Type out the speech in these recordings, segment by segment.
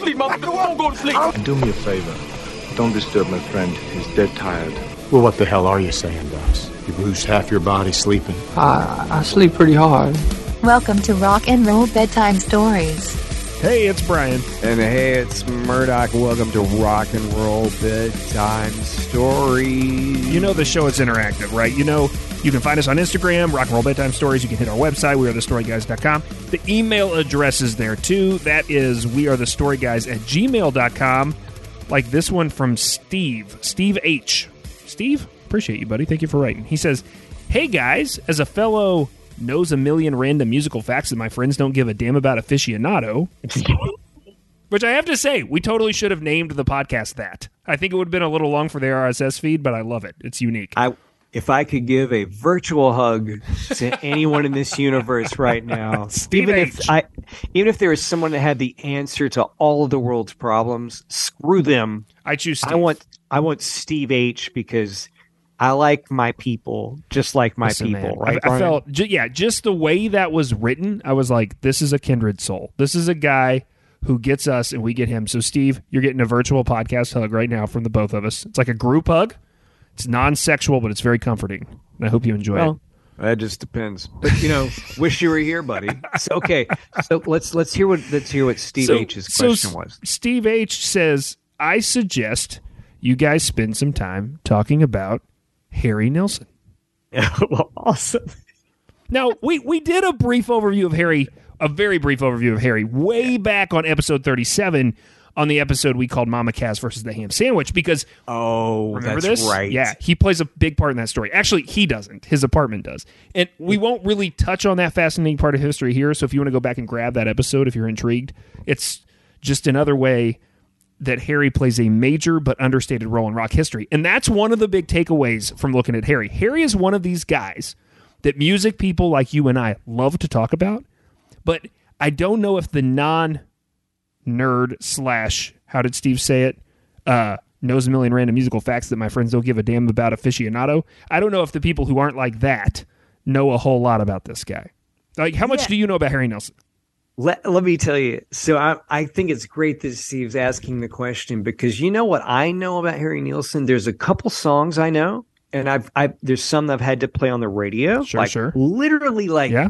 sleep, motherfucker. Don't go to sleep. And do me a favor. Don't disturb my friend. He's dead tired. Well, what the hell are you saying, Docs? You lose half your body sleeping? I, I sleep pretty hard. Welcome to Rock and Roll Bedtime Stories. Hey, it's Brian. And hey, it's Murdoch. Welcome to Rock and Roll Bedtime Stories. You know the show is interactive, right? You know you can find us on Instagram, Rock and Roll Bedtime Stories. You can hit our website, wearethestoryguys.com. The email address is there too. That is wearethestoryguys at gmail.com. Like this one from Steve. Steve H. Steve, appreciate you, buddy. Thank you for writing. He says, Hey guys, as a fellow knows a million random musical facts that my friends don't give a damn about aficionado. Which I have to say, we totally should have named the podcast that. I think it would have been a little long for the RSS feed, but I love it. It's unique. I, if I could give a virtual hug to anyone in this universe right now, Steve even H. if I, even if there was someone that had the answer to all of the world's problems, screw them. I choose Steve. I want, I want Steve H. because I like my people just like my Listen, people. man, Right? I, I felt, ju- yeah, just the way that was written, I was like, this is a kindred soul. This is a guy who gets us and we get him. So, Steve, you're getting a virtual podcast hug right now from the both of us. It's like a group hug. It's non sexual, but it's very comforting. And I hope you enjoy it. That just depends. But you know, wish you were here, buddy. So, okay, so let's let's hear what let's hear what Steve So- H's question S- was. Steve H says, I suggest you guys spend some time talking about Harry Nilsson. well, awesome. Now, we, we did a brief overview of Harry, a very brief overview of Harry, way back on episode 37 on the episode we called Mama Cass versus the Ham Sandwich because Oh, remember that's this? right. Yeah, he plays a big part in that story. Actually, he doesn't. His apartment does. And we mm. won't really touch on that fascinating part of history here. So if you want to go back and grab that episode if you're intrigued, it's just another way that Harry plays a major but understated role in rock history. And that's one of the big takeaways from looking at Harry. Harry is one of these guys that music people like you and I love to talk about, but I don't know if the non nerd slash how did Steve say it? Uh knows a million random musical facts that my friends don't give a damn about aficionado. I don't know if the people who aren't like that know a whole lot about this guy. Like how much do you know about Harry Nilsson? Let, let me tell you. So I, I think it's great that Steve's asking the question because you know what I know about Harry Nilsson? There's a couple songs I know, and I've I there's some that I've had to play on the radio. Sure, like, sure. Literally like Yeah.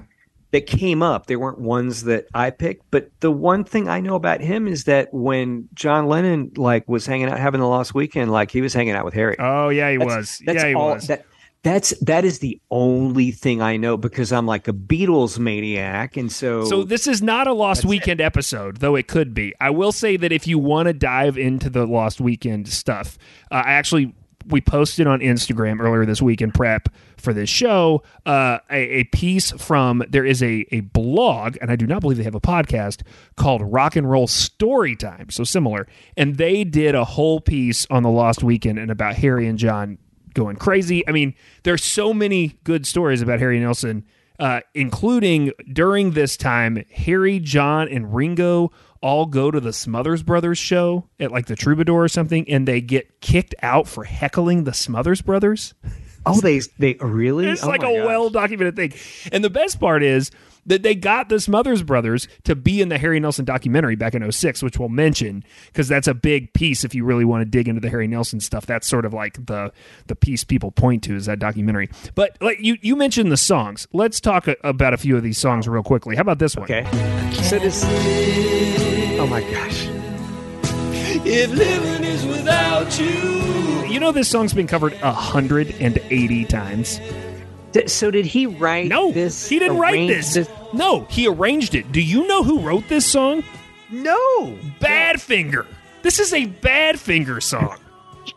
That came up. They weren't ones that I picked. But the one thing I know about him is that when John Lennon like was hanging out having the lost weekend, like he was hanging out with Harry. Oh yeah, he That's- was. That's yeah, he all, was. That, that's that is the only thing I know because I'm like a Beatles maniac, and so So this is not a Lost Weekend episode, though it could be. I will say that if you want to dive into the Lost Weekend stuff, uh, I actually we posted on Instagram earlier this week in prep for this show uh, a, a piece from there is a a blog, and I do not believe they have a podcast called Rock and Roll Story Time, so similar, and they did a whole piece on the Lost Weekend and about Harry and John going crazy. I mean, there's so many good stories about Harry Nilsson uh, including during this time, Harry, John, and Ringo all go to the Smothers Brothers show at like the Troubadour or something, and they get kicked out for heckling the Smothers Brothers. oh they they really It's Oh like a well documented thing. And the best part is that they got the Smothers Brothers to be in the Harry Nilsson documentary back in 06, which we'll mention because that's a big piece if you really want to dig into the Harry Nilsson stuff. That's sort of like the the piece people point to is that documentary. But like you you mentioned the songs. Let's talk a, about a few of these songs real quickly. How about this one? Okay, so this. Oh my gosh. If living is without you. You know this song's been covered 180 times. D- So did he write? This No, this. he didn't write arrange this. No, he arranged it. Do you know who wrote this song? No. Badfinger. This is a Badfinger song.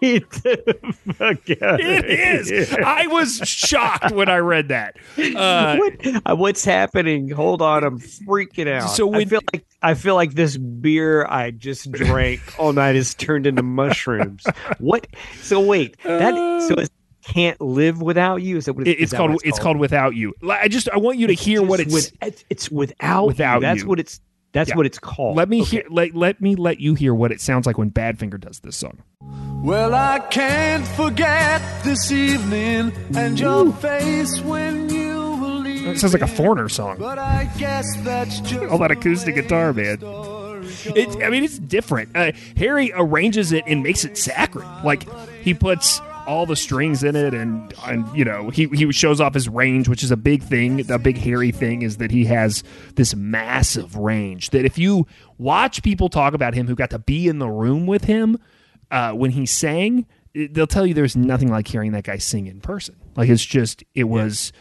Get the fuck out It is. here. I was shocked when I read that. Uh, what, uh, what's happening? Hold on, I'm freaking out. So I feel like I feel like this beer I just drank all night has turned into mushrooms. what? So wait, that so it can't live without you. Is that what it- it, it's is that called. what It's called "Without You." I just I want you to hear what it's. with, it's it's without Without you. That's you. what it's that's Yeah. what it's called. let me Okay. hear. Let, let me let you hear what it sounds like when Badfinger does this song. Well, I can't forget this evening and your face when you will leave. It sounds like a foreigner song. But I guess that's just All that acoustic guitar, man. it, I mean, it's different. Uh, Harry arranges it and makes it sacred. Like he puts all the strings in it, and and you know he he shows off his range, which is a big thing. A big hairy thing is that he has this massive range. That if you watch people talk about him who got to be in the room with him uh, when he sang, they'll tell you there's nothing like hearing that guy sing in person. Like it's just it was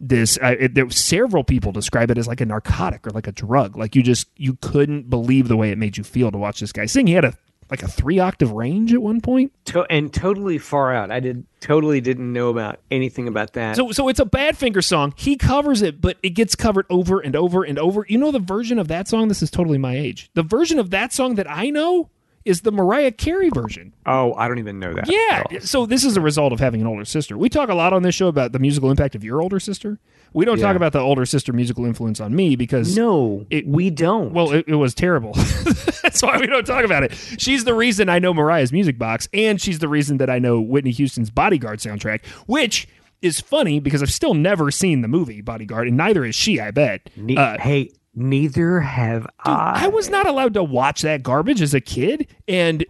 this uh, it, there several people describe it as like a narcotic or like a drug like you just you couldn't believe the way it made you feel to watch this guy sing he had a like a three octave range at one point To- and totally far out. I did totally didn't know about anything about that. so so it's a badfinger song he covers it but it gets covered over and over and over you know the version of that song this is totally my age the version of that song that i know is the mariah carey version oh, I don't even know that. Yeah. So this is a result of having an older sister. We talk a lot on this show about the musical impact of your older sister. We don't talk about the older sister musical influence on me because No, It- we don't. well, it, it was terrible. That's why we don't talk about it. She's the reason I know Mariah's music box, and she's the reason that I know Whitney Houston's Bodyguard soundtrack, which is funny because I've still never seen the movie Bodyguard, and neither is she. I bet. Ne- Uh, hey, neither have I. I was not allowed to watch that garbage as a kid, and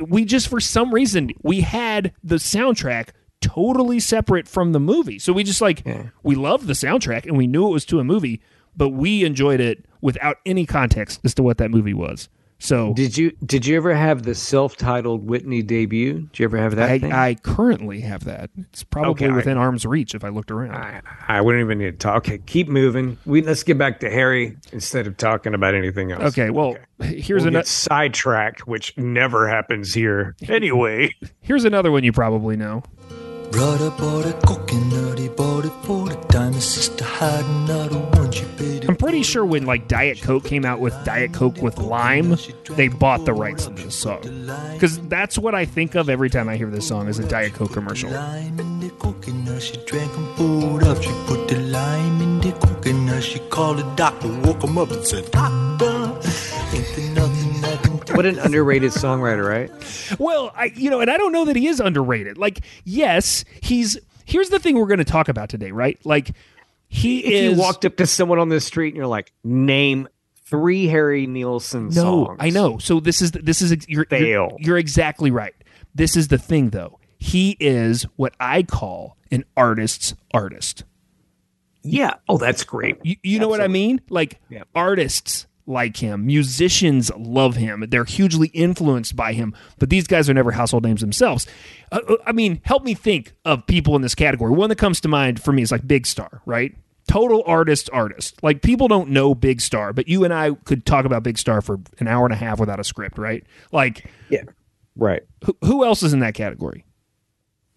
we just for some reason we had the soundtrack totally separate from the movie. So we just like we loved the soundtrack and we knew it was to a movie, but we enjoyed it without any context as to what that movie was. So Did you did you ever have the self-titled Whitney debut? Did you ever have that I, thing? I currently have that. It's probably Okay, I- within arm's reach if I looked around. I, I wouldn't even need to talk. Okay, keep moving. We let's get back to Harry instead of talking about anything else. okay, well, here's We'll another sidetracked, which never happens here. Anyway, here's another one you probably know. I'm pretty sure when like Diet Coke came out with Diet Coke with lime, they bought the rights to this song. Because that's what I think of every time I hear this song is a Diet Coke commercial. lime in the coconut. She drank and pulled up. She put the lime in the coconut. She called the doctor, woke him up and said, Doctor, ain't there nothing I can do? What an underrated songwriter, right? Well, I you know, and I don't know that he is underrated. Like, yes, he's here's the thing we're going to talk about today, right? Like, he If is you walked up to someone on the street and you're like, name three Harry Nilsson No, songs. I know. So this is this is you're, you're you're exactly right. This is the thing, though. He is what I call an artist's artist. Yeah. Oh, that's great. You, you know what I mean? Like Yeah. artists like him, musicians love him. They're hugely influenced by him, but these guys are never household names themselves. Uh, uh, I mean, help me think of people in this category. One that comes to mind for me is like Big Star, right? Total artist, artist. Like people don't know Big Star, but you and I could talk about Big Star for an hour and a half without a script, right? Like Yeah. Right. who, who else is in that category?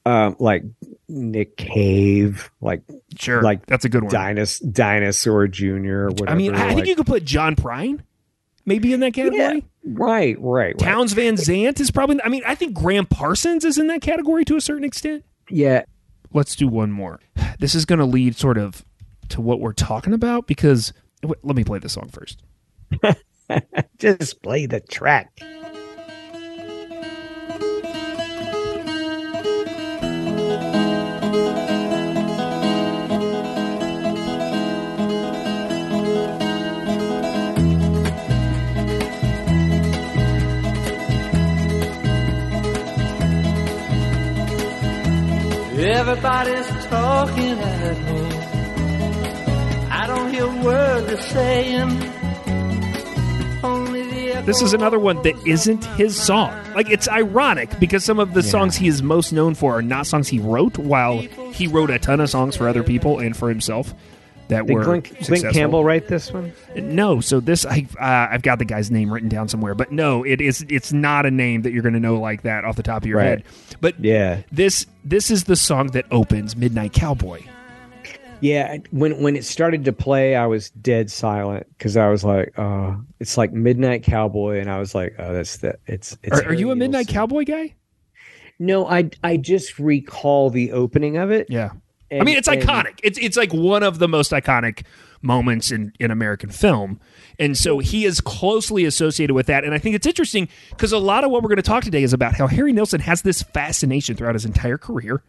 Um, like Nick Cave, like Sure, Like that's a good one. Dinos- Dinosaur Jr. or whatever. I mean, I, I think you could put John Prine maybe in that category. Yeah. Right, right, right. Townes Van Zandt is probably. I mean, I think Gram Parsons is in that category to a certain extent. Yeah. Let's do one more. This is going to lead sort of to what we're talking about because w- let me play the song first. Just play the track. Everybody's talking at me. I don't hear a word they're saying. Only the echo This is another one that isn't his song. Like it's ironic because some of the songs he is most known for are not songs he wrote, while he wrote a ton of songs for other people and for himself that Did were Glenn successful. Campbell write this one? No, so this I uh, I've got the guy's name written down somewhere, but no, it is it's not a name that you're going to know like that off the top of your Right. head. But Yeah. this this is the song that opens Midnight Cowboy. Yeah, when when it started to play, I was dead silent because I was like, "Uh, it's like Midnight Cowboy," and I was like, "Oh, that's the it's." it's Are, are you a Midnight Cowboy guy? No, I I just recall the opening of it. Yeah. I mean, it's and- iconic. It's it's like one of the most iconic moments in in American film, and so he is closely associated with that. And I think it's interesting because a lot of what we're going to talk today is about how Harry Nilsson has this fascination throughout his entire career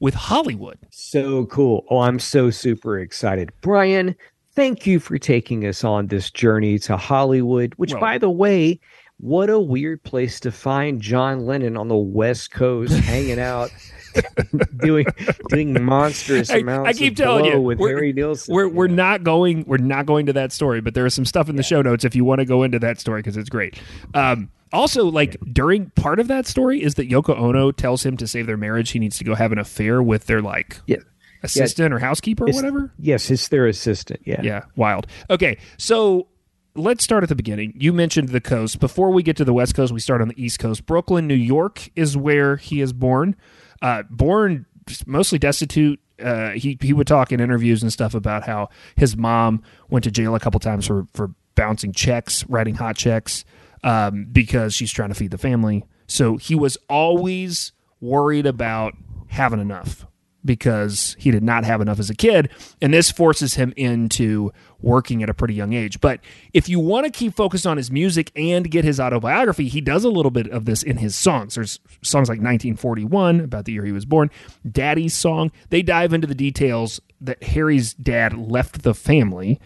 with Hollywood. So cool! Oh, I'm so super excited, Brian. thank you for taking us on this journey to Hollywood, which, Well- by the way, what a weird place to find John Lennon on the West Coast hanging out. doing doing monstrous I, amounts I keep of telling blow you, with we're, Harry Nilsson. we're we're Yeah. not going we're not going to that story, but there is some stuff in the show notes if you want to go into that story because it's great. Um, also, like during part of that story is that Yoko Ono tells him to save their marriage, he needs to go have an affair with their like Yeah. assistant or housekeeper or It's- whatever. Yes, it's their assistant. Yeah. Yeah, wild. Okay, so let's start at the beginning. You mentioned the coast. Before we get to the West Coast, we start on the East Coast. Brooklyn, New York is where he is born. Uh, born mostly destitute. Uh, he he would talk in interviews and stuff about how his mom went to jail a couple times for for bouncing checks, writing hot checks, um, because she's trying to feed the family. So he was always worried about having enough because he did not have enough as a kid. And this forces him into working at a pretty young age. But if you want to keep focused on his music and get his autobiography, he does a little bit of this in his songs. There's songs like 1941, about the year he was born, Daddy's song. They dive into the details that Harry's dad left the family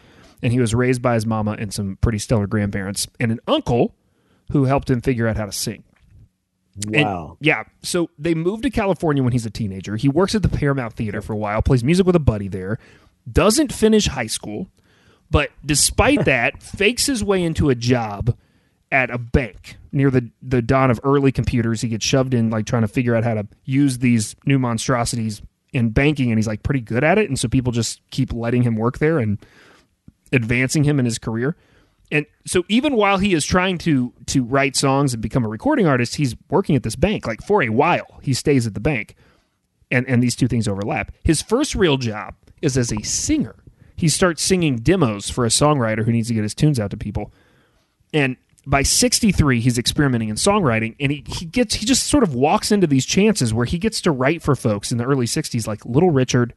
and he was raised by his mama and some pretty stellar grandparents and an uncle who helped him figure out how to sing. And- Wow. yeah. So they moved to California when he's a teenager. He works at the Paramount Theater for a while, plays music with a buddy there, doesn't finish high school, but despite that, fakes his way into a job at a bank near the, the dawn of early computers. He gets shoved in, like trying to figure out how to use these new monstrosities in banking, and he's like pretty good at it. And so people just keep letting him work there and advancing him in his career. And so even while he is trying to to write songs and become a recording artist, he's working at this bank. Like for a while, he stays at the bank. And and these two things overlap. His first real job is as a singer. He starts singing demos for a songwriter who needs to get his tunes out to people. And by 63, he's experimenting in songwriting and he, he gets he just sort of walks into these chances where he gets to write for folks in the early 60s like Little Richard,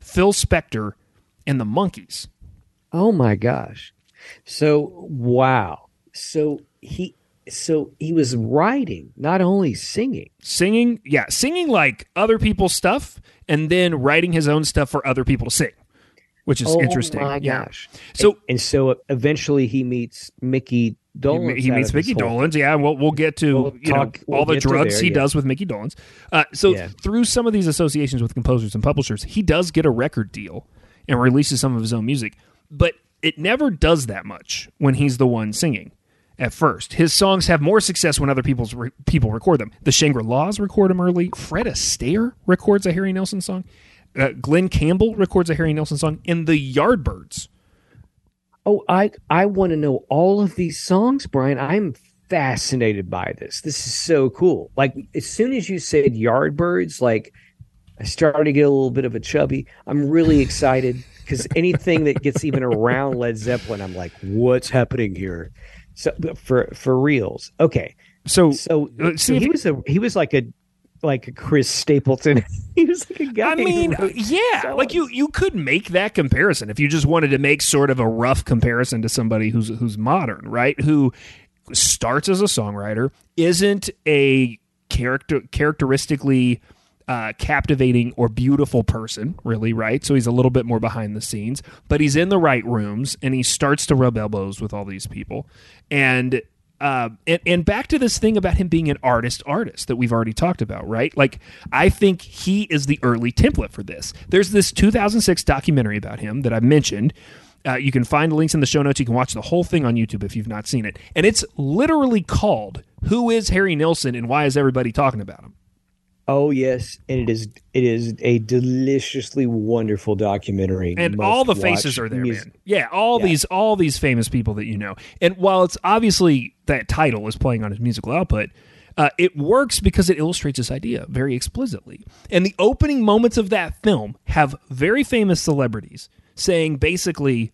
Phil Spector, and the Monkees. Oh my gosh. So wow. So he so he was writing, not only singing. singing yeah singing like other people's stuff and then writing his own stuff for other people to sing which is interesting. oh interesting my yeah gosh. so and, and so eventually he meets Mickey Dolenz. he, he meets Mickey whole- Dolenz. Yeah, we'll we'll get to We'll you talk- know we'll all the drugs there, he yeah. does with Mickey Dolenz. Uh, so Yeah. through some of these associations with composers and publishers, he does get a record deal and releases some of his own music, but it never does that much when he's the one singing. At first, his songs have more success when other people's re- people record them. The Shangri La's record him early. Fred Astaire records a Harry Nilsson song. Uh, Glen Campbell records a Harry Nilsson song. And the Yardbirds Oh, I I want to know all of these songs, Brian. I'm fascinated by this. This is so cool. Like as soon as you said Yardbirds, like I started to get a little bit of a chubby. I'm really excited because anything that gets even around Led Zeppelin, I'm like, what's happening here? So for for reals, okay. So, So, uh, so he was a he was like a like Chris Stapleton. he was like a guy. I mean, yeah, like you you could make that comparison if you just wanted to make sort of a rough comparison to somebody who's who's modern, right? Who starts as a songwriter, isn't a character characteristically uh, captivating or beautiful person, really, right? So he's a little bit more behind the scenes, but he's in the right rooms and he starts to rub elbows with all these people. And uh, and, and back to this thing about him being an artist artist that we've already talked about, right? Like, I think he is the early template for this. There's this 2006 documentary about him that I mentioned. Uh, you can find the links in the show notes. You can watch the whole thing on YouTube if you've not seen it. And it's literally called Who is Harry Nilsson and Why is Everybody Talking About Him? Oh yes, and it is it is a deliciously wonderful documentary. and Must all the faces are there, music- man. Yeah, all Yeah. these all these famous people that you know. And while it's obviously that title is playing on his musical output, uh, it works because it illustrates this idea very explicitly. And the opening moments of that film have very famous celebrities saying basically,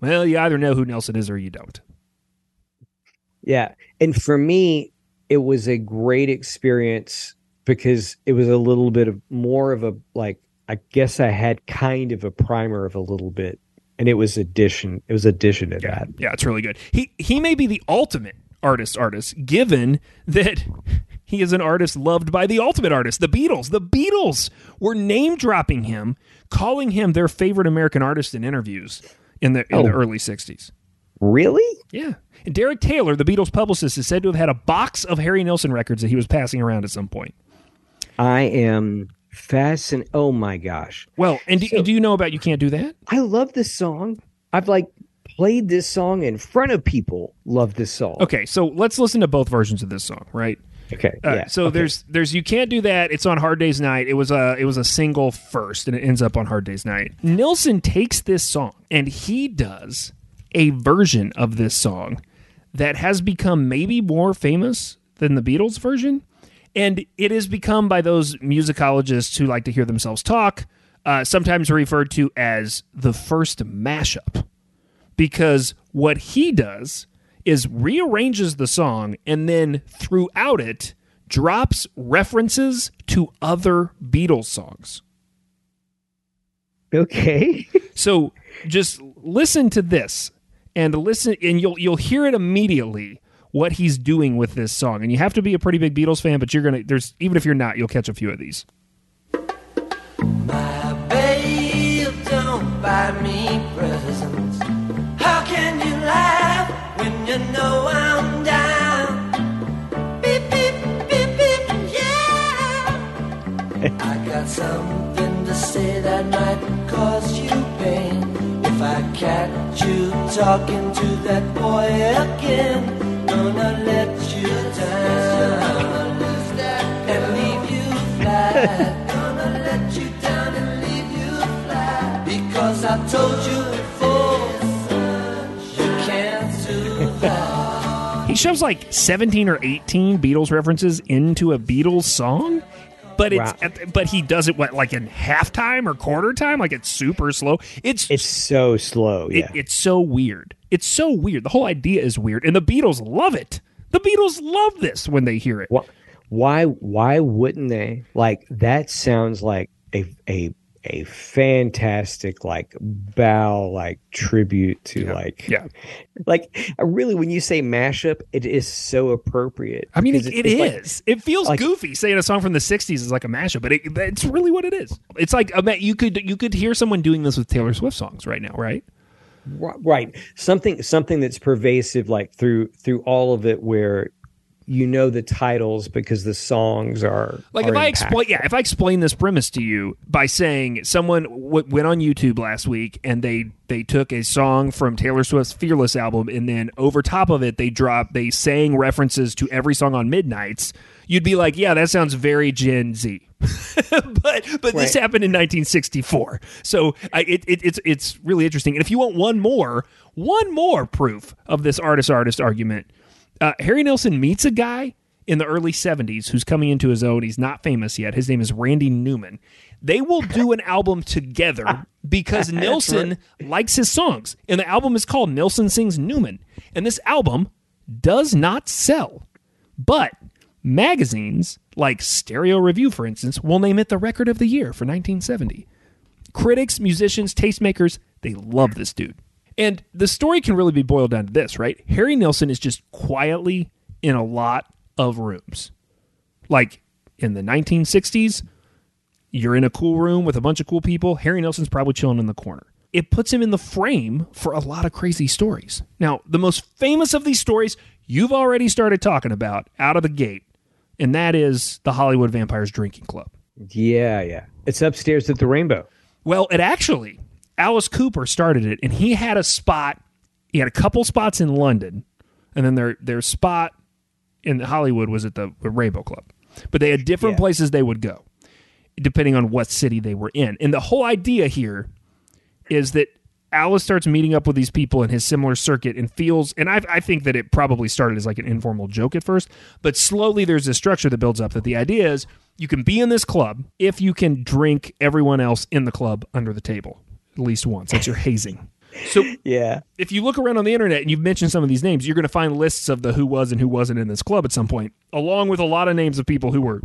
"Well, you either know who Nilsson is or you don't." Yeah, and for me, it was a great experience because it was a little bit of more of a like I guess I had kind of a primer of a little bit, and it was addition. It was addition to that. Yeah, it's really good. He he may be the ultimate artist artist, given that he is an artist loved by the ultimate artist, the Beatles. The Beatles were name dropping him, calling him their favorite American artist in interviews in the in the Oh. early '60s. Really? Yeah. And Derek Taylor, the Beatles publicist, is said to have had a box of Harry Nilsson records that he was passing around at some point. I am fascinated. Oh my gosh. Well, and do, do you know about You Can't Do That? I love this song. I've like played this song in front of people. Love this song. Okay, so let's listen to both versions of this song, right? Okay. Uh, yeah. so okay. there's there's you can't do that. It's on Hard Day's Night. It was a it was a single first, and it ends up on Hard Day's Night. Nilsson takes this song and he does a version of this song that has become maybe more famous than the Beatles version, and it has become by those musicologists who like to hear themselves talk, uh, sometimes referred to as the first mashup because what he does is rearranges the song and then throughout it drops references to other Beatles songs. okay. So just listen to this and listen and you'll you'll hear it immediately what he's doing with this song. And you have to be a pretty big Beatles fan, but you're going to there's even if you're not, you'll catch a few of these. Babe, don't buy me presents. How can you laugh when you know I'm down? Beep, beep, beep, beep, yeah. I got something to say that might cause you pain. If I catch you talking to that boy again, gonna let you down. And leave you flat. gonna let you down and leave you flat. Because I told you before, you can't do. He shoves like 17 or 18 Beatles references into a Beatles song. But it's Wow. but he does it what like in halftime or quarter time like it's super slow. It's It's so slow. it, Yeah. it's so weird. It's so weird. The whole idea is weird and the Beatles love it. The Beatles love this when they hear it. Wh- why why wouldn't they like that sounds like a a a fantastic like bow like tribute to like Yeah. like really when you say mashup it is so appropriate I mean, it, it it's like- it feels like- goofy saying a song from the '60s is like a mashup, but it, it's really what it is. It's like you could you could hear someone doing this with Taylor Swift songs right now, right? Ri- right. Something something that's pervasive like through through all of it where you know the titles because the songs are Like are if I explain, yeah, if I explain this premise to you by saying someone w- went on YouTube last week and they they took a song from Taylor Swift's Fearless album and then over top of it they dropped they sang references to every song on Midnight's, you'd be like, yeah, that sounds very Gen Z. but but this happened in 1964, so I, it, it it's it's really interesting. And if you want one more one more proof of this artist artist argument, uh, Harry Nilsson meets a guy in the early 70s who's coming into his own. He's not famous yet. His name is Randy Newman. They will do an album together because Nilsson likes his songs. And the album is called Nilsson Sings Newman. And this album does not sell. But magazines like Stereo Review, for instance, will name it the record of the year for 1970 critics, musicians, tastemakers, they love this dude. And the story can really be boiled down to this, right? Harry Nilsson is just quietly in a lot of rooms. Like in the 1960s, you're in a cool room with a bunch of cool people. Harry Nilsson's probably chilling in the corner. It puts him in the frame for a lot of crazy stories. Now, the most famous of these stories you've already started talking about out of the gate, and that is the Hollywood Vampires Drinking Club. yeah yeah it's upstairs at the rainbow Well, it actually, Alice Cooper started it, and he had a spot. He had a couple spots in London, and then their their spot in Hollywood was at the Rainbow Club. But they had different Yeah. places they would go, depending on what city they were in. And the whole idea here is that Alice starts meeting up with these people in his similar circuit and feels, and I, I think that it probably started as like an informal joke at first, but slowly there's a structure that builds up that the idea is you can be in this club if you can drink everyone else in the club under the table at least once. That's your hazing. So yeah if you look around on the internet and you've mentioned some of these names, you're going to find lists of the who was and who wasn't in this club at some point, along with a lot of names of people who were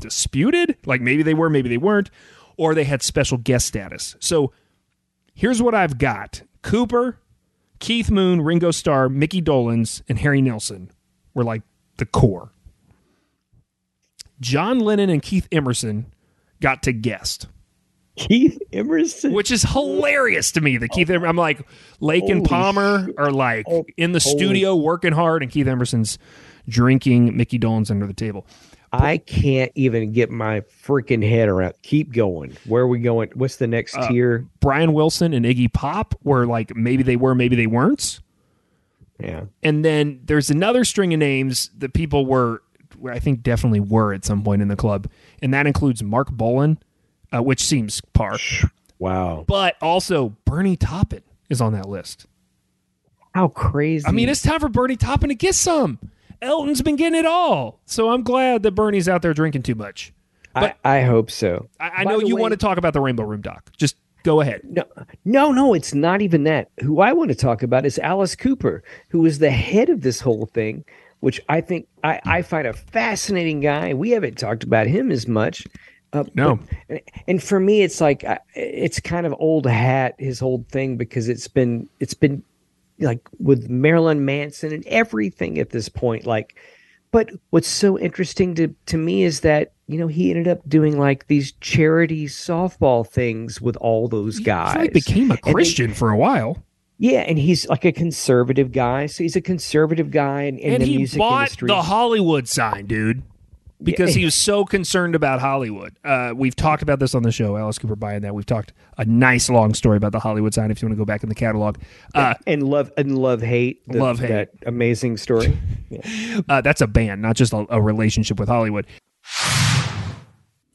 disputed, like maybe they were, maybe they weren't, or they had special guest status. So here's what I've got Cooper, Keith Moon, Ringo Starr, Mickey Dolenz, and Harry Nilsson were like the core. John Lennon and Keith Emerson got to guest. Keith Emerson. which is hilarious to me. That Keith, Emer- I'm like Lake and Palmer shit. are like Oh, in the studio working hard, and Keith Emerson's drinking Mickey Dolenz under the table. I can't even get my freaking head around. Keep going. Where are we going? What's the next Uh, tier? Brian Wilson and Iggy Pop were like maybe they were, maybe they weren't. Yeah. And then there's another string of names that people were, I think, definitely were at some point in the club, and that includes Marc Bolan, uh, which seems par, Wow. but also Bernie Taupin is on that list. How crazy. I mean, it's time for Bernie Taupin to get some. Elton's been getting it all, so I'm glad that Bernie's out there drinking too much. I, I hope so. I, I know you way- want to talk about the Rainbow Room doc. Just go ahead. No, no, no, it's not even that. Who I want to talk about is Alice Cooper, who is the head of this whole thing, which I think I, I find a fascinating guy. We haven't talked about him as much. Uh, No. but- and for me, it's like uh, it's kind of old hat his whole thing because it's been it's been like with Marilyn Manson and everything at this point. Like, but what's so interesting to to me is that you know he ended up doing like these charity softball things with all those guys. He like became a then- Christian for a while, yeah, and he's like a conservative guy. So he's a conservative guy in, in and the he music bought industry. the Hollywood sign, dude, because he was so concerned about Hollywood. Uh, we've talked about this on the show. Alice Cooper buying that. We've talked a nice long story about the Hollywood sign. If you want to go back in the catalog, uh, and love and love hate the- Love Hate. that amazing story. uh, that's a band, not just a, a relationship with Hollywood.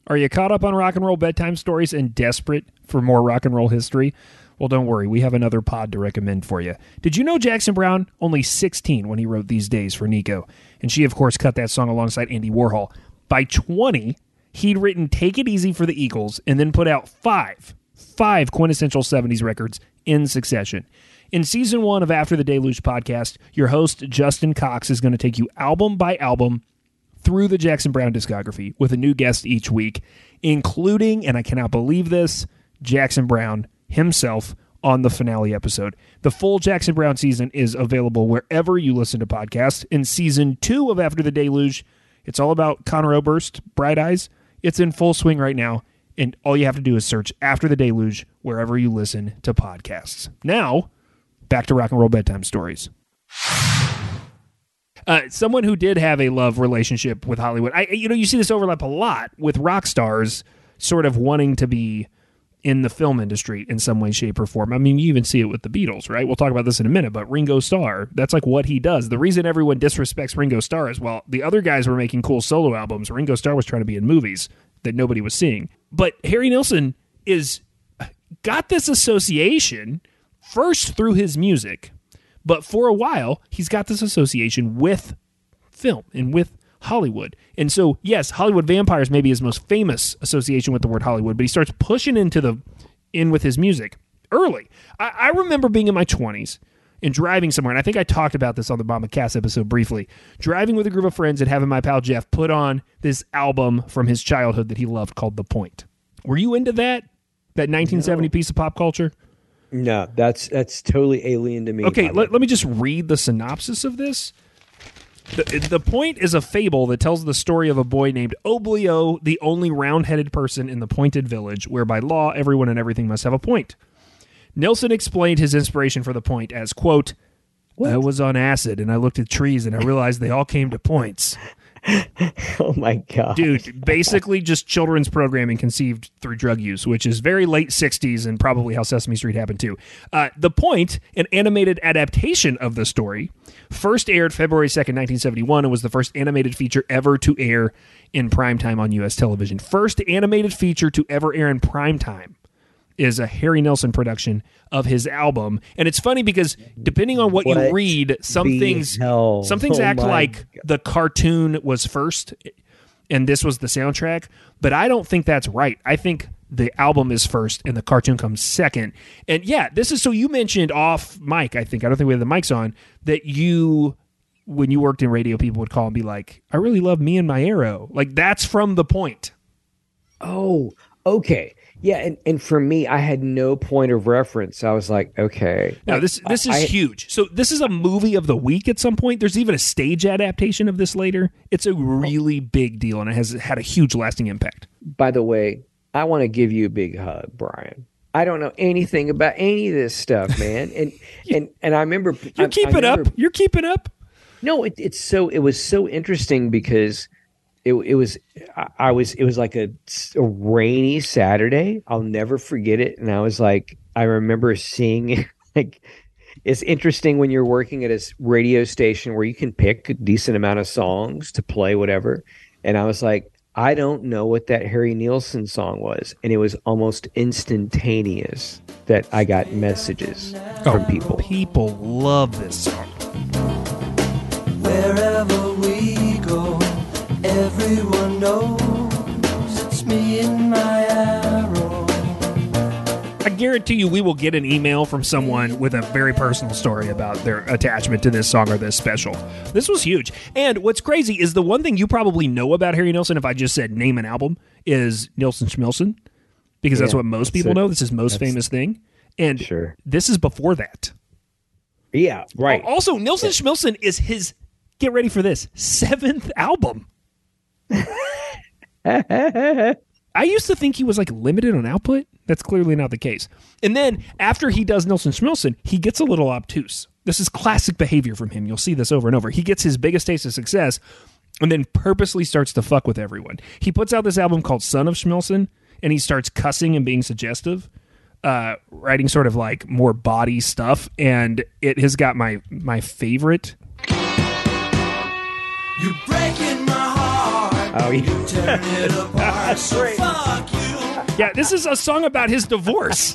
Are you caught up on rock and roll bedtime stories and desperate for more rock and roll history? Well, don't worry, we have another pod to recommend for you. Did you know Jackson Browne only 16 when he wrote These Days for Nico? And she of course cut that song alongside Andy Warhol. By 20, he'd written Take It Easy for the Eagles and then put out 5 5 quintessential 70s records in succession. In season 1 of After the Deluge podcast, your host Justin Cox is going to take you album by album through the Jackson Browne discography with a new guest each week, including, and I cannot believe this, Jackson Browne himself on the finale episode. The full Jackson Browne season is available wherever you listen to podcasts. In season two of After the Deluge, it's all about Conor Oberst, Bright Eyes. It's in full swing right now, and all you have to do is search After the Deluge wherever you listen to podcasts. Now, back to rock and roll bedtime stories. Uh, someone who did have a love relationship with Hollywood. I, you know, you see this overlap a lot with rock stars sort of wanting to be in the film industry in some way, shape, or form. I mean, you even see it with the Beatles, right? We'll talk about this in a minute, but Ringo Starr, that's like what he does. The reason everyone disrespects Ringo Starr is, well, the other guys were making cool solo albums. Ringo Starr was trying to be in movies that nobody was seeing. But Harry Nilsson is uh, got this association first through his music, but for a while, he's got this association with film and with Hollywood. And so, yes, Hollywood Vampires may be his most famous association with the word Hollywood, but he starts pushing into the in with his music early. I, I remember being in my twenties and driving somewhere, and I think I talked about this on the Mama Cass episode briefly. Driving with a group of friends and having my pal Jeff put on this album from his childhood that he loved called The Point. Were you into that? That 1970 piece of pop culture? No, that's that's totally alien to me. Okay, let me just read the synopsis of this. The, the point is a fable that tells the story of a boy named Oblio, the only round headed person in the pointed village, where by law everyone and everything must have a point. Nilsson explained his inspiration for the point as, quote, I was on acid and I looked at trees and I realized they all came to points. oh my god, Dude, basically just children's programming conceived through drug use, which is very late 60s and probably how Sesame Street happened too. Uh, the Point, an animated adaptation of the story, first aired February 2nd, 1971, and was the first animated feature ever to air in primetime on U.S. television. First animated feature to ever air in primetime is a Harry Nilsson production of his album. And it's funny because depending on what, you read, some things hell? some things Oh act like the cartoon was first and this was the soundtrack, but I don't think that's right. I think the album is first and the cartoon comes second. And yeah, this is so you mentioned off mic, I think. I don't think we have the mics on that you when you worked in radio people would call and be like, "I really love me and my arrow." Like that's from the point. Oh, okay. Yeah, and, and for me, I had no point of reference. I was like, okay. Now this this is I- huge. So this is a movie of the week at some point. There's even a stage adaptation of this later. It's a really big deal and it has had a huge lasting impact. By the way, I want to give you a big hug, Brian. I don't know anything about any of this stuff, man. And and and I remember You're I- I keeping up. You're keeping up. No, it, it's so it was so interesting because it it was I, I was it was like a, a rainy Saturday. I'll never forget it, and I was like I remember seeing like it's interesting when you're working at a radio station where you can pick a decent amount of songs to play whatever, and I was like. I don't know what that Harry Nilsson song was, and it was almost instantaneous that I got messages oh. from people. People love this song. Wherever we I guarantee you, we will get an email from someone with a very personal story about their attachment to this song or this special. This was huge. And what's crazy is the one thing you probably know about Harry Nilsson, if I just said name an album, is Nilsson Schmilsson, because that's what most that's people it. know. This is most That's- famous thing. And Sure. this is before that. Yeah, right. Also, Nilsson Schmilsson is his, get ready for this, seventh album. I used to think he was like limited on output. That's clearly not the case. And then after he does Nilsson Schmilsson, he gets a little obtuse. This is classic behavior from him. You'll see this over and over. He gets his biggest taste of success and then purposely starts to fuck with everyone. He puts out this album called Son of Schmilsson and he starts cussing and being suggestive, uh, writing sort of like more body stuff. And it has got my my favorite. You're breaking. Oh, yeah. You tear it apart. so fuck you. Yeah, this is a song about his divorce.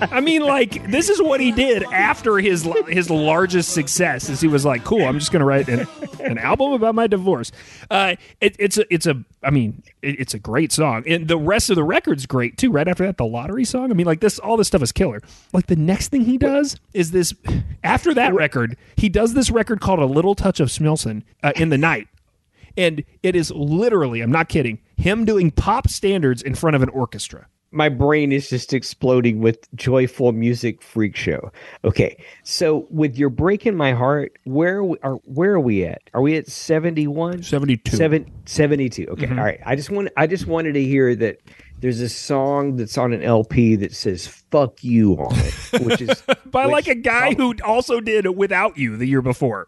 I mean, like this is what he did after his his largest success. Is he was like, "Cool, I'm just going to write an, an album about my divorce." Uh, it, it's a it's a I mean, it, it's a great song, and the rest of the record's great too. Right after that, the lottery song. I mean, like this, all this stuff is killer. Like the next thing he does is this. After that record, he does this record called "A Little Touch of Schmilsson" uh, in the night. And it is literally, I'm not kidding, him doing pop standards in front of an orchestra. My brain is just exploding with joyful music freak show. Okay, so with your breaking my heart, where are we, are where are we at? Are we at 71? 72. Seven, 72. Okay, Mhm. all right. I just want I just wanted to hear that there's a song that's on an LP that says "fuck you" on it, which is By which- like a guy who also did Without You the year before.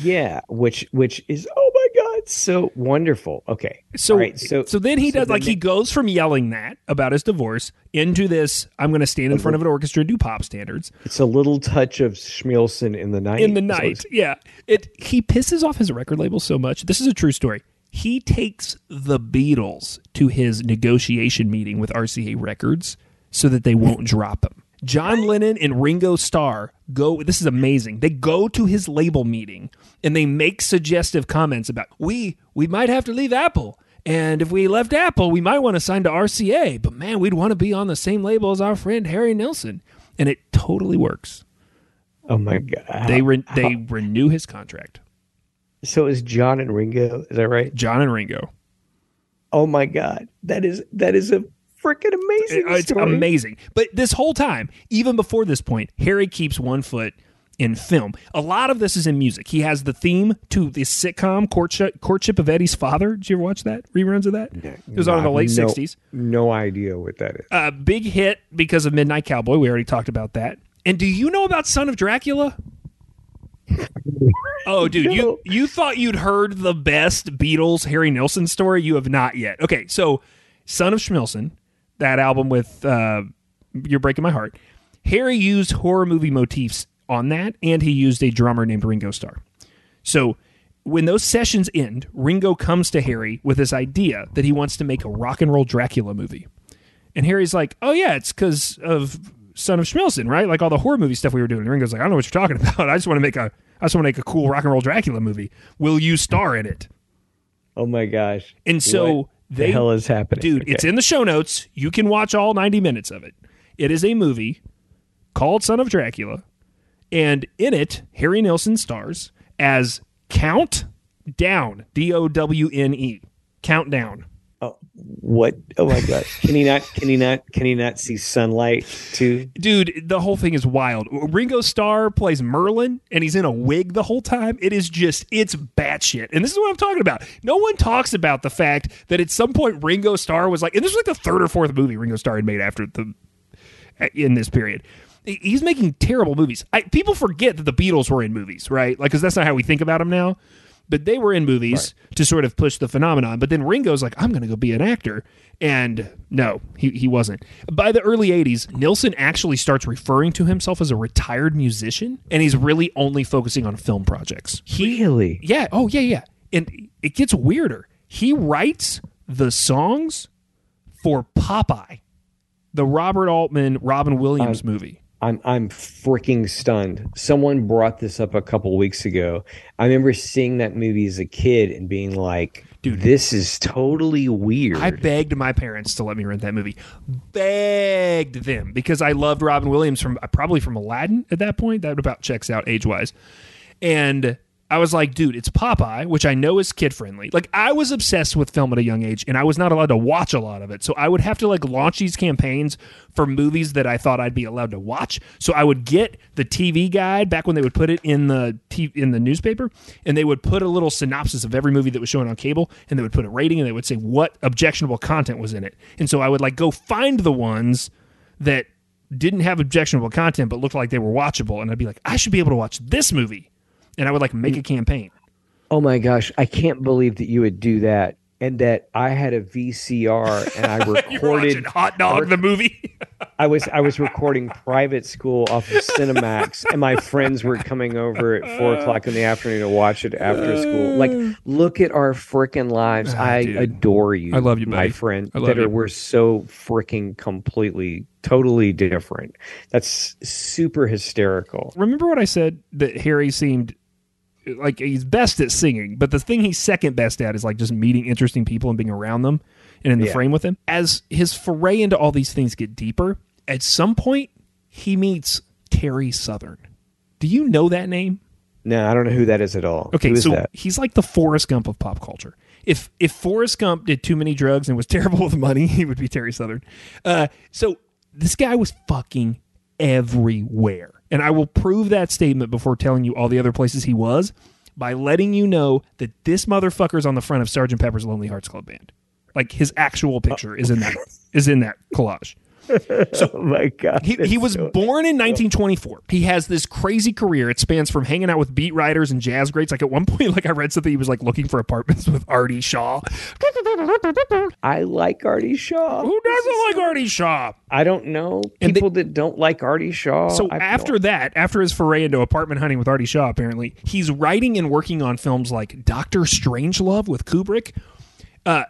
Yeah, which which is oh my god, so wonderful. Okay, So, right, so so then he so does the like he goes from yelling that about his divorce into this I'm going to stand in front of an orchestra and do pop standards It's a little touch of Schmilsson in the night. in the night. it's- Yeah. It he pisses off his record label so much. This is a true story. He takes the Beatles to his negotiation meeting with RCA Records so that they won't drop him. John Lennon and Ringo Starr go this is amazing. They go to his label meeting and they make suggestive comments about we we might have to leave Apple. And if we left Apple, we might want to sign to RCA, but man, we'd want to be on the same label as our friend Harry Nilsson. And it totally works. Oh my god! They re- they renew his contract. So is John and Ringo? Is that right? John and Ringo. Oh my god, that is that is a freaking amazing. It- it's story. amazing. But this whole time, even before this point, Harry keeps one foot in film. A lot of this is in music. He has the theme to the sitcom Courtship, Courtship of Eddie's Father. Did you ever watch that? Reruns of that? it was on in the late No- 60s. No idea what that is. Uh, big hit because of Midnight Cowboy. We already talked about that. And do you know about Son of Dracula? Oh, dude, you you thought you'd heard the best Beatles Harry Nilsson story? You have not yet. Okay, so Son of Schmilsson, that album with uh, "You're Breaking My Heart." Harry used horror movie motifs on that, and he used a drummer named Ringo Starr. So when those sessions end, Ringo comes to Harry with this idea that he wants to make a rock and roll Dracula movie. And Harry's like, "Oh yeah, it's because of Son of Schmilsson, right? Like all the horror movie stuff we were doing." And Ringo's like, "I don't know what you're talking about. I just want to make a, I just want to make a cool rock and roll Dracula movie. Will you star in it?" Oh my gosh! And so What they, the hell is happening, dude? Okay. It's in the show notes. You can watch all 90 minutes of it. It is a movie called Son of Dracula, and in it, Harry Nilsson stars as Count Down, D O W N E, Countdown. What? Oh my god! Can he not? Can he not? Can he not see sunlight too? Dude, the whole thing is wild. Ringo Starr plays Merlin and he's in a wig the whole time. It is just, it's batshit. And this is what I'm talking about. No one talks about the fact that at some point Ringo Starr was like, and this was like the third or fourth movie Ringo Starr had made after the, in this period. He's making terrible movies. I, people forget that the Beatles were in movies, right? Like, because that's not how we think about them now. But they were in movies to sort of push the phenomenon. But then Ringo's like, I'm going to go be an actor. And no, he, he wasn't. By the early 80s, Nilsson actually starts referring to himself as a retired musician, and he's really only focusing on film projects. He, Really? Yeah. Oh, yeah, yeah. And it gets weirder. He writes the songs for Popeye, the Robert Altman, Robin Williams movie. I'm I'm freaking stunned. Someone brought this up a couple weeks ago. I remember seeing that movie as a kid and being like, Dude. this is totally weird." I begged my parents to let me rent that movie. Begged them because I loved Robin Williams from probably from Aladdin at that point. That about checks out age wise. And I was like, dude, it's Popeye, which I know is kid friendly. Like I was obsessed with film at a young age and I was not allowed to watch a lot of it. So I would have to like launch these campaigns for movies that I thought I'd be allowed to watch. So I would get the TV guide back when they would put it in the t- in the newspaper and they would put a little synopsis of every movie that was showing on cable and they would put a rating and they would say what objectionable content was in it. And so I would like go find the ones that didn't have objectionable content but looked like they were watchable and I'd be like, I should be able to watch this movie. And I would like make mm. a campaign. Oh my gosh, I can't believe that you would do that and that I had a VCR and I You were watching recorded Hot Dog the movie. I was I was recording private school off of Cinemax, and my friends were coming over at four uh. o'clock in the afternoon to watch it after school. Like, uh. look at our freaking lives. Ah, I Ah, dude. adore you. I love you, my friend. I love that you. are we're so freaking completely, totally different. That's super hysterical. Remember what I said that Harry seemed like he's best at singing, but the thing he's second best at is like just meeting interesting people and being around them and in the Yeah. frame with them. As his foray into all these things get deeper, at some point he meets Terry Southern. Do you know that name? No, I don't know who that is at all. Okay, who is so that? he's like the Forrest Gump of pop culture. If if Forrest Gump did too many drugs and was terrible with money, he would be Terry Southern. Uh, so this guy was fucking everywhere, and I will prove that statement before telling you all the other places he was by letting you know that this motherfucker's on the front of Sergeant Pepper's Lonely Hearts Club Band. Like his actual picture is in that is in that collage. oh my god, He, he was so- born in 1924. He has this crazy career. It spans from hanging out with beat writers and jazz greats. Like at one point, like I read something, he was like looking for apartments with Artie Shaw. I like Artie Shaw. Who doesn't like Artie Shaw? I don't know people that don't like Artie Shaw. So I've after that, after his foray into apartment hunting with Artie Shaw, apparently he's writing and working on films like Doctor Strangelove with Kubrick. Uh,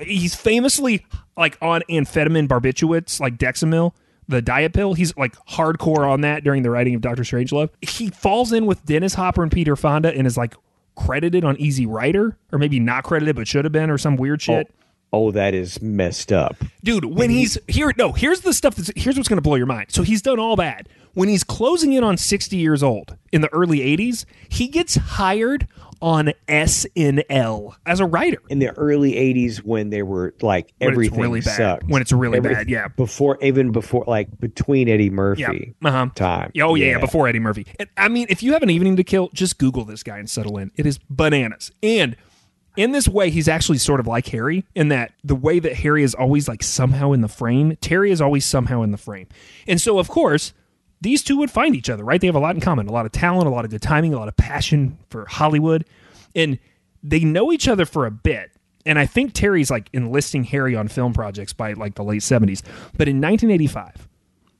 he's famously like on amphetamine barbiturates, like Dexamyl, the diet pill. He's like hardcore on that during the writing of Doctor Strangelove. He falls in with Dennis Hopper and Peter Fonda and is like credited on Easy Rider, or maybe not credited but should have been, or some weird shit. oh, oh that is messed up. Dude, when he's here, no, here's the stuff that's here's what's going to blow your mind. So he's done all that. When he's closing in on 60 years old in the early 80s, he gets hired on SNL as a writer. in the early 80s when they were like When everything really bad. When it's really Everything- bad, yeah. Before even before like between Eddie Murphy Yeah. Uh-huh. time. Oh yeah, yeah, before Eddie Murphy. And, I mean, if you have an evening to kill, just Google this guy and settle in. It is bananas. And in this way, he's actually sort of like Harry in that the way that Harry is always like somehow in the frame, Terry is always somehow in the frame. And so, of course, these two would find each other, right? They have a lot in common, a lot of talent, a lot of good timing, a lot of passion for Hollywood. And they know each other for a bit. And I think Terry's like enlisting Harry on film projects by like the late 70s. But in 1985,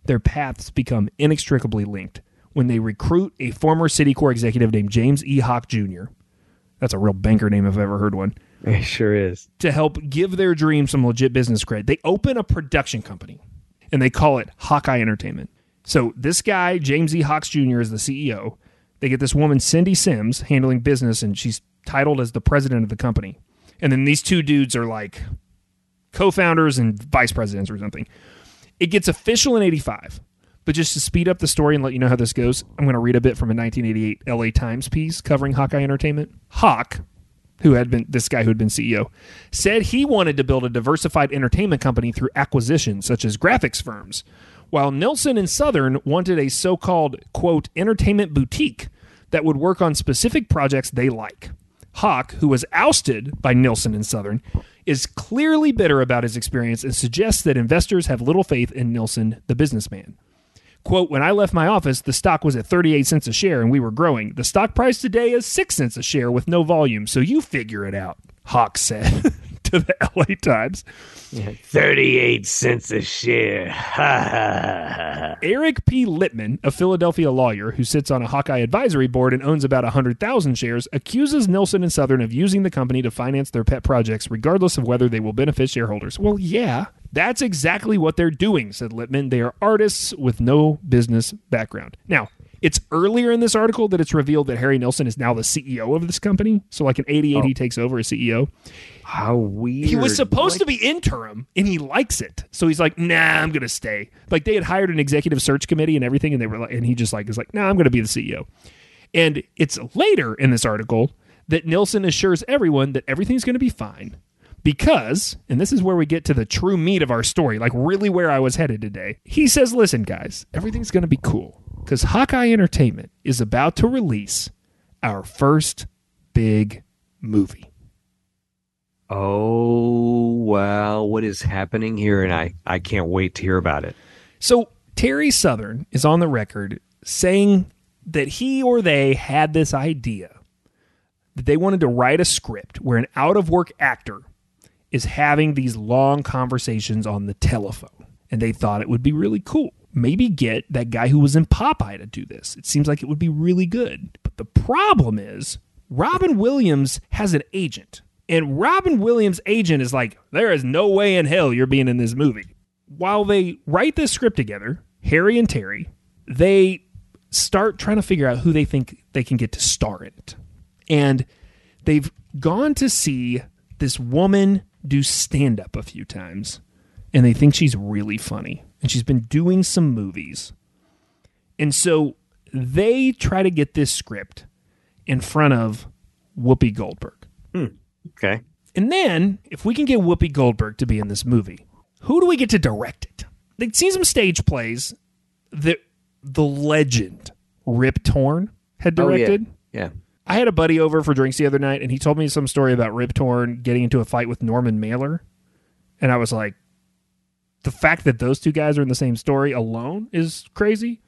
their paths become inextricably linked when they recruit a former Citicorp executive named James E. Hawk Jr. That's a real banker name if I've ever heard one. It sure is. To help give their dream some legit business credit, they open a production company and they call it Hawkeye Entertainment. So this guy, James E. Hawks Jr., is the CEO. They get this woman, Cindy Sims, handling business, and she's titled as the president of the company. And then these two dudes are like co founders and vice presidents or something. It gets official in 85. But just to speed up the story and let you know how this goes, I'm going to read a bit from a 1988 LA Times piece covering Hawkeye Entertainment. Hawk, who had been this guy who had been CEO, said he wanted to build a diversified entertainment company through acquisitions such as graphics firms, while Nilsson and Southern wanted a so-called quote entertainment boutique that would work on specific projects they like. Hawk, who was ousted by Nilsson and Southern, is clearly bitter about his experience and suggests that investors have little faith in Nilsson, the businessman. Quote, when I left my office, the stock was at 38 cents a share and we were growing. The stock price today is 6 cents a share with no volume, so you figure it out, Hawk said to the LA Times. 38 cents a share. Eric P. Littman, a Philadelphia lawyer who sits on a Hawkeye advisory board and owns about 100,000 shares, accuses Nilsson and Southern of using the company to finance their pet projects, regardless of whether they will benefit shareholders. Well, yeah, that's exactly what they're doing, said Littman. They are artists with no business background. Now, it's earlier in this article that it's revealed that Harry Nilsson is now the CEO of this company. So, like in 88, he takes over as CEO. How weird. He was supposed Like- to be interim and he likes it. So he's like, nah, I'm gonna stay. Like they had hired an executive search committee and everything, and they were like and he just like is like, nah, I'm gonna be the CEO. And it's later in this article that Nilsson assures everyone that everything's gonna be fine. Because, and this is where we get to the true meat of our story, like really where I was headed today. He says, listen, guys, everything's gonna be cool. Because Hawkeye Entertainment is about to release our first big movie. Oh, wow. What is happening here? And I, I can't wait to hear about it. So Terry Southern is on the record saying that he or they had this idea that they wanted to write a script where an out of work actor is having these long conversations on the telephone. And they thought it would be really cool. Maybe get that guy who was in Popeye to do this. It seems like it would be really good. But the problem is, Robin Williams has an agent. And Robin Williams' agent is like, there is no way in hell you're being in this movie while they write this script together, Harry and Terry, they start trying to figure out who they think they can get to star in it. And they've gone to see this woman do stand up a few times, and they think she's really funny. And she's been doing some movies. And so they try to get this script in front of Whoopi Goldberg. Hmm. Okay. And then, if we can get Whoopi Goldberg to be in this movie, who do we get to direct it? They'd seen some stage plays that the legend Rip Torn had Oh, yeah. directed. Yeah. I had a buddy over for drinks the other night, and he told me some story about Rip Torn getting into a fight with Norman Mailer. And I was like, the fact that those two guys are in the same story alone is crazy.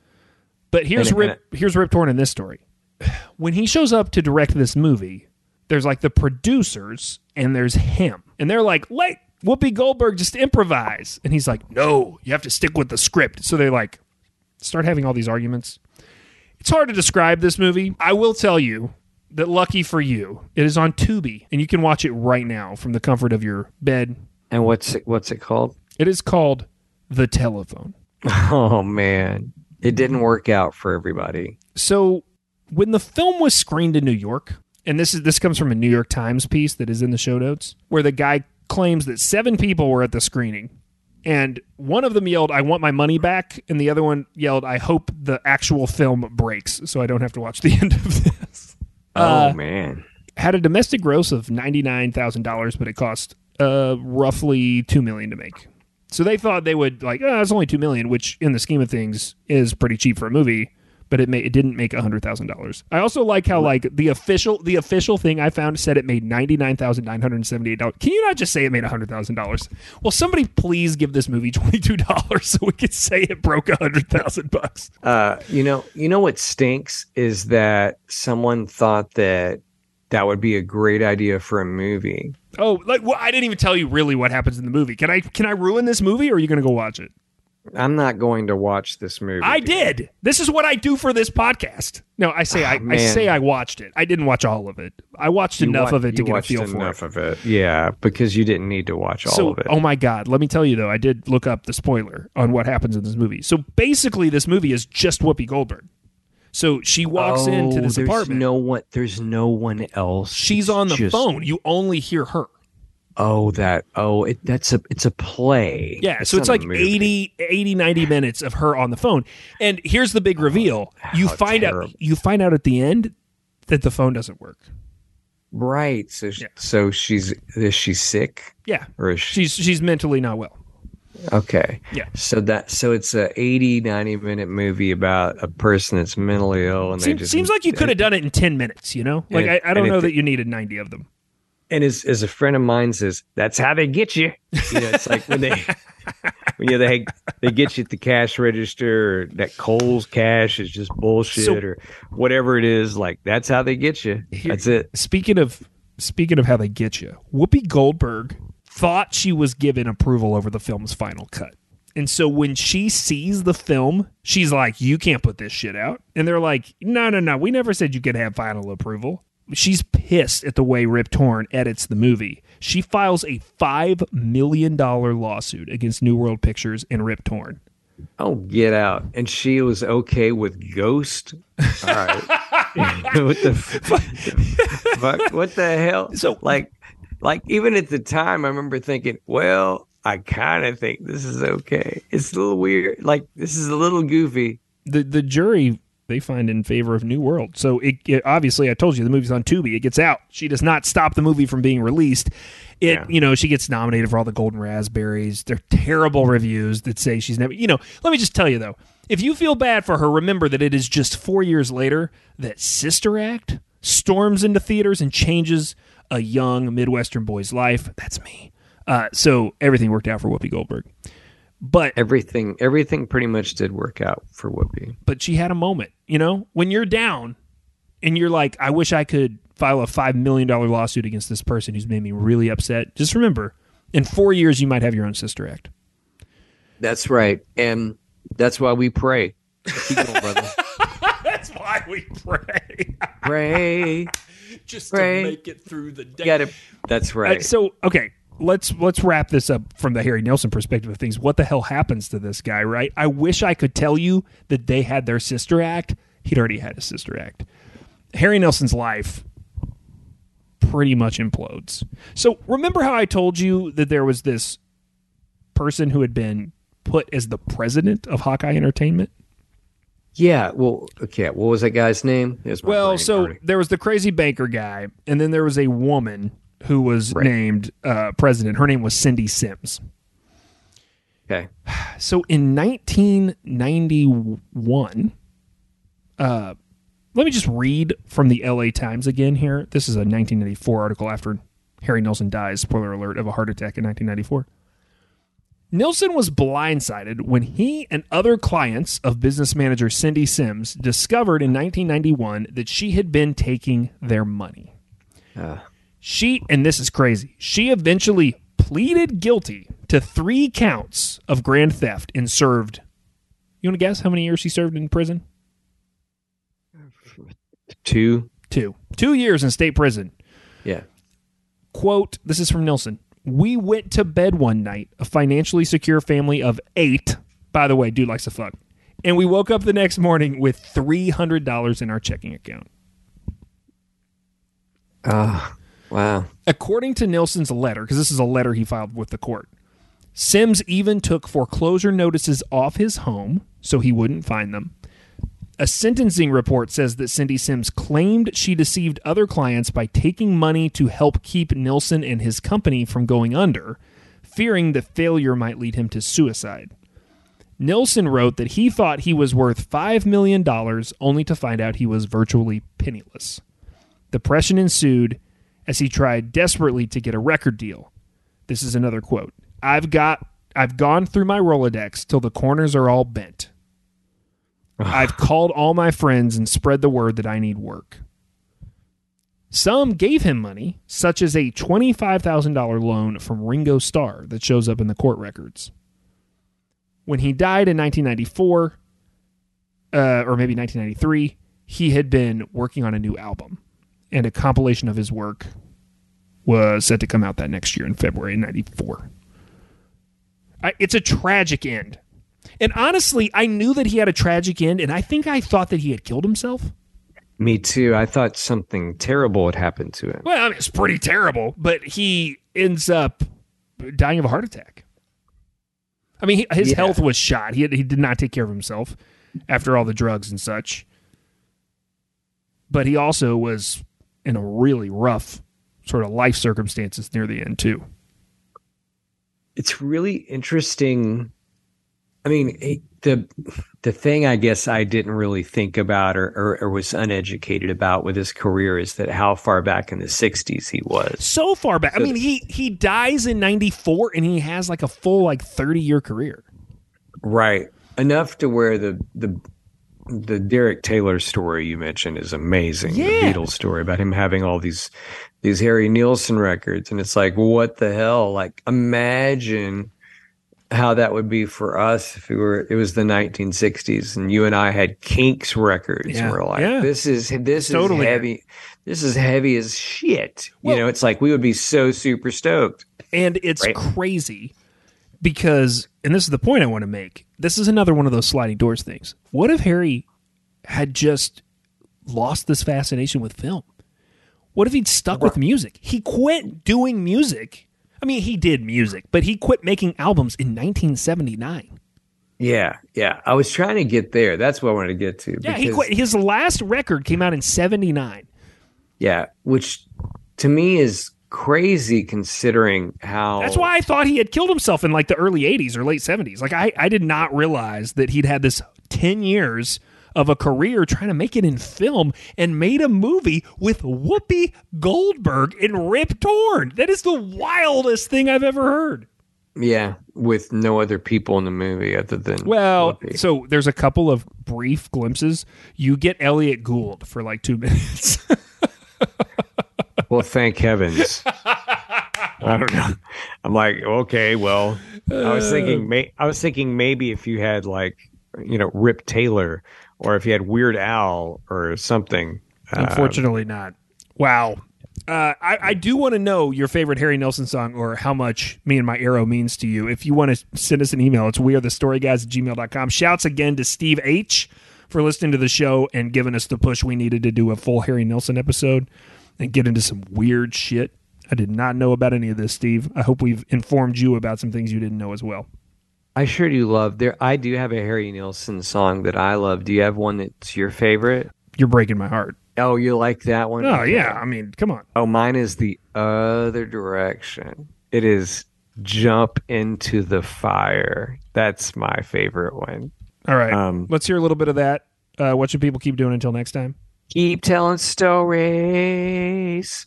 But here's Rip here's Rip Torn in this story. When he shows up to direct this movie, there's like the producers and there's him. And they're like, let Whoopi Goldberg just improvise. And he's like, no, you have to stick with the script. So they like start having all these arguments. It's hard to describe this movie. I will tell you that lucky for you, it is on Tubi and you can watch it right now from the comfort of your bed. And what's it, what's it called? It is called The Telephone. Oh, man. It didn't work out for everybody. So when the film was screened in New York, and this is this comes from a New York Times piece that is in the show notes, where the guy claims that seven people were at the screening. And one of them yelled, I want my money back. And the other one yelled, I hope the actual film breaks so I don't have to watch the end of this. Oh, man. Had a domestic gross of $99,000, but it cost uh, roughly 2 million to make. So they thought they would like, oh, it's only two million, which in the scheme of things is pretty cheap for a movie. But it may, it didn't make hundred thousand dollars. I also like how like the official the official thing I found said it made ninety nine thousand nine hundred seventy eight dollars. Can you not just say it made hundred thousand dollars? Well, somebody please give this movie twenty two dollars so we could say it broke hundred thousand bucks. Uh, you know, you know what stinks is that someone thought that that would be a great idea for a movie. Oh, like well, I didn't even tell you really what happens in the movie. Can I can I ruin this movie or are you going to go watch it? I'm not going to watch this movie. I did. This is what I do for this podcast. No, I say ah, I, I man. say I watched it. I didn't watch all of it. I watched You enough wa- of it to get a feel for enough it. of it. Yeah, because you didn't need to watch all so, of it. oh my god, let me tell you though, I did look up the spoiler on what happens in this movie. So basically, this movie is just Whoopi Goldberg. So she walks into Oh, this there's apartment. No one. There's no one else. She's It's on the just- phone. You only hear her. Oh, that. Oh, it. That's a. It's a play. Yeah, so it's like a 80, 80, 90 minutes of her on the phone. And here's the big oh, reveal. you how find out you find out at the end that the phone doesn't work. Right. So sh Yeah. so she's is she sick Yeah, or is she she's she's mentally not well. Okay? Yeah. So that so it's a 80 90 minute movie about a person that's mentally ill and they Seems, just seems like you could have done it in ten minutes. You know, like And- I, I don't know if- that you needed ninety of them. And as as a friend of mine says, that's how they get you. You know, it's like when they when you they they get you at the cash register or that Coles cash is just bullshit So- or whatever it is. Like that's how they get you. That's it. Speaking of speaking of how they get you, Whoopi Goldberg thought she was given approval over the film's final cut. And so when she sees the film, she's like, "You can't put this shit out." And they're like, "No, no, no. We never said you could have final approval." She's pissed at the way Rip Torn edits the movie. She files a five million dollar lawsuit against New World Pictures and Rip Torn. Oh, get out! And she was okay with Ghost. All right. what the f- fuck? What the hell? So- like, like even at the time, I remember thinking, well, I kind of think this is okay. It's a little weird. Like this is a little goofy. the the jury they find in favor of New World. So it, it obviously I told you the movie's on Tubi. It gets out. She does not stop the movie from being released. It Yeah. you know she gets nominated for all the Golden Raspberries. They're terrible reviews that say she's never. You know, let me just tell you though, if you feel bad for her, remember that it is just four years later that Sister Act storms into theaters and changes a young Midwestern boy's life. That's me. Uh, so everything worked out for Whoopi Goldberg. But Everything, everything pretty much did work out for Whoopi. but she had a moment. You know, when you're down and you're like, I wish I could file a five million dollar lawsuit against this person who's made me really upset. Just remember, in four years, you might have your own sister act. That's right, and that's why we pray. Keep going, brother. That's why we pray, Pray. Just to make it through the day. Gotta. That's right. Uh, so okay, let's let's wrap this up from the Harry Nilsson perspective of things. What the hell happens to this guy? Right? I wish I could tell you that they had their sister act. He'd already had a sister act. Harry Nilsson's life pretty much implodes. So remember how I told you that there was this person who had been put as the president of Hawkeye Entertainment? Yeah. Well, okay. What was that guy's name? Well, so already. there was the crazy banker guy, and then there was a woman who was Right. named uh, president. Her name was Cindy Sims. okay. So in 1991, uh, let me just read from the LA Times again here. This is a 1994 article after Harry Nilsson dies, spoiler alert, of a heart attack in 1994. Nilsson was blindsided when he and other clients of business manager Cindy Sims discovered in 1991 that she had been taking their money. Ah. She, and this is crazy, she eventually pleaded guilty to three counts of grand theft and served. You want to guess how many years she served in prison? Two. Two. Two years in state prison. Yeah. Quote, this is from Nilsson. We went to bed one night, a financially secure family of eight. By the way, dude likes to fuck. And we woke up the next morning with $300 in our checking account. Ah. wow. According to Nilsson's letter, because this is a letter he filed with the court, Sims even took foreclosure notices off his home so he wouldn't find them. A sentencing report says that Cindy Sims claimed she deceived other clients by taking money to help keep Nilsson and his company from going under, fearing that failure might lead him to suicide. Nilsson wrote that he thought he was worth $5 million only to find out he was virtually penniless. Depression ensued as he tried desperately to get a record deal. This is another quote. I've got I've gone through my Rolodex till the corners are all bent. I've called all my friends and spread the word that I need work. Some gave him money, such as a $25,000 loan from Ringo Starr that shows up in the court records. When he died in 1994, uh, or maybe 1993, he had been working on a new album, and a compilation of his work was set to come out that next year in February of 94. I, it's a tragic end. And honestly, I knew that he had a tragic end, and I think I thought that he had killed himself. Me too. I thought something terrible had happened to him. Well, I mean, it's pretty terrible, but he ends up dying of a heart attack. I mean, he, his Yeah. health was shot. He, he did not take care of himself after all the drugs and such. But he also was in a really rough sort of life circumstances near the end too. it's really interesting. I mean, the the thing I guess I didn't really think about or, or, or was uneducated about with his career is that how far back in the '60s he was. So far back. I mean, he he dies in 94 and he has like a full like 30 year career. Right. Enough to where the the the Derek Taylor story you mentioned is amazing. Yeah. The Beatles story about him having all these these Harry Nilsson records, and it's like, what the hell? Like, imagine how that would be for us if it were it was the 1960s and you and I had Kinks records. Yeah. And we're like, Yeah. this is this Totally. is heavy. This is heavy as shit. Well- you know, it's like we would be so super stoked. And it's Right. crazy because, and this is the point I want to make. This is another one of those sliding doors things. What if Harry had just lost this fascination with film? What if he'd stuck with music? He quit doing music. I mean, he did music, but he quit making albums in 1979. Yeah, yeah. I was trying to get there. That's what I wanted to get to. Yeah, he quit. His last record came out in 79. Yeah, which to me is crazy considering how That's why I thought he had killed himself in like the early 80s or late 70s. Like, I, I did not realize that he'd had this 10 years of a career trying to make it in film and made a movie with Whoopi Goldberg and Rip Torn. That is the wildest thing I've ever heard. Yeah, with no other people in the movie other than Well, Whoopi. so there's a couple of brief glimpses. You get Elliott Gould for like two minutes. well, thank heavens. I don't know. I'm like, okay, well, I was thinking, uh. may, I was thinking maybe if you had like, you know, Rip Taylor, or if you had Weird Al or something. uh, Unfortunately, not. Wow. Uh, I, I do want to know your favorite Harry Nilsson song or how much Me and My Arrow means to you. If you want to send us an email, it's we the story guys at gmail.com. Shouts again to Steve H for listening to the show and giving us the push we needed to do a full Harry Nilsson episode and get into some weird shit. I did not know about any of this, Steve. I hope we've informed you about some things you didn't know as well. I sure do love there. I do have a Harry Nilsson song that I love. Do you have one that's your favorite? You're breaking my heart. Oh, you like that one? Oh, Okay. yeah. I mean, come on. Oh, mine is the other direction. It is jump into the fire. That's my favorite one. All right. Um, Let's hear a little bit of that. Uh, what should people keep doing until next time? Keep telling stories.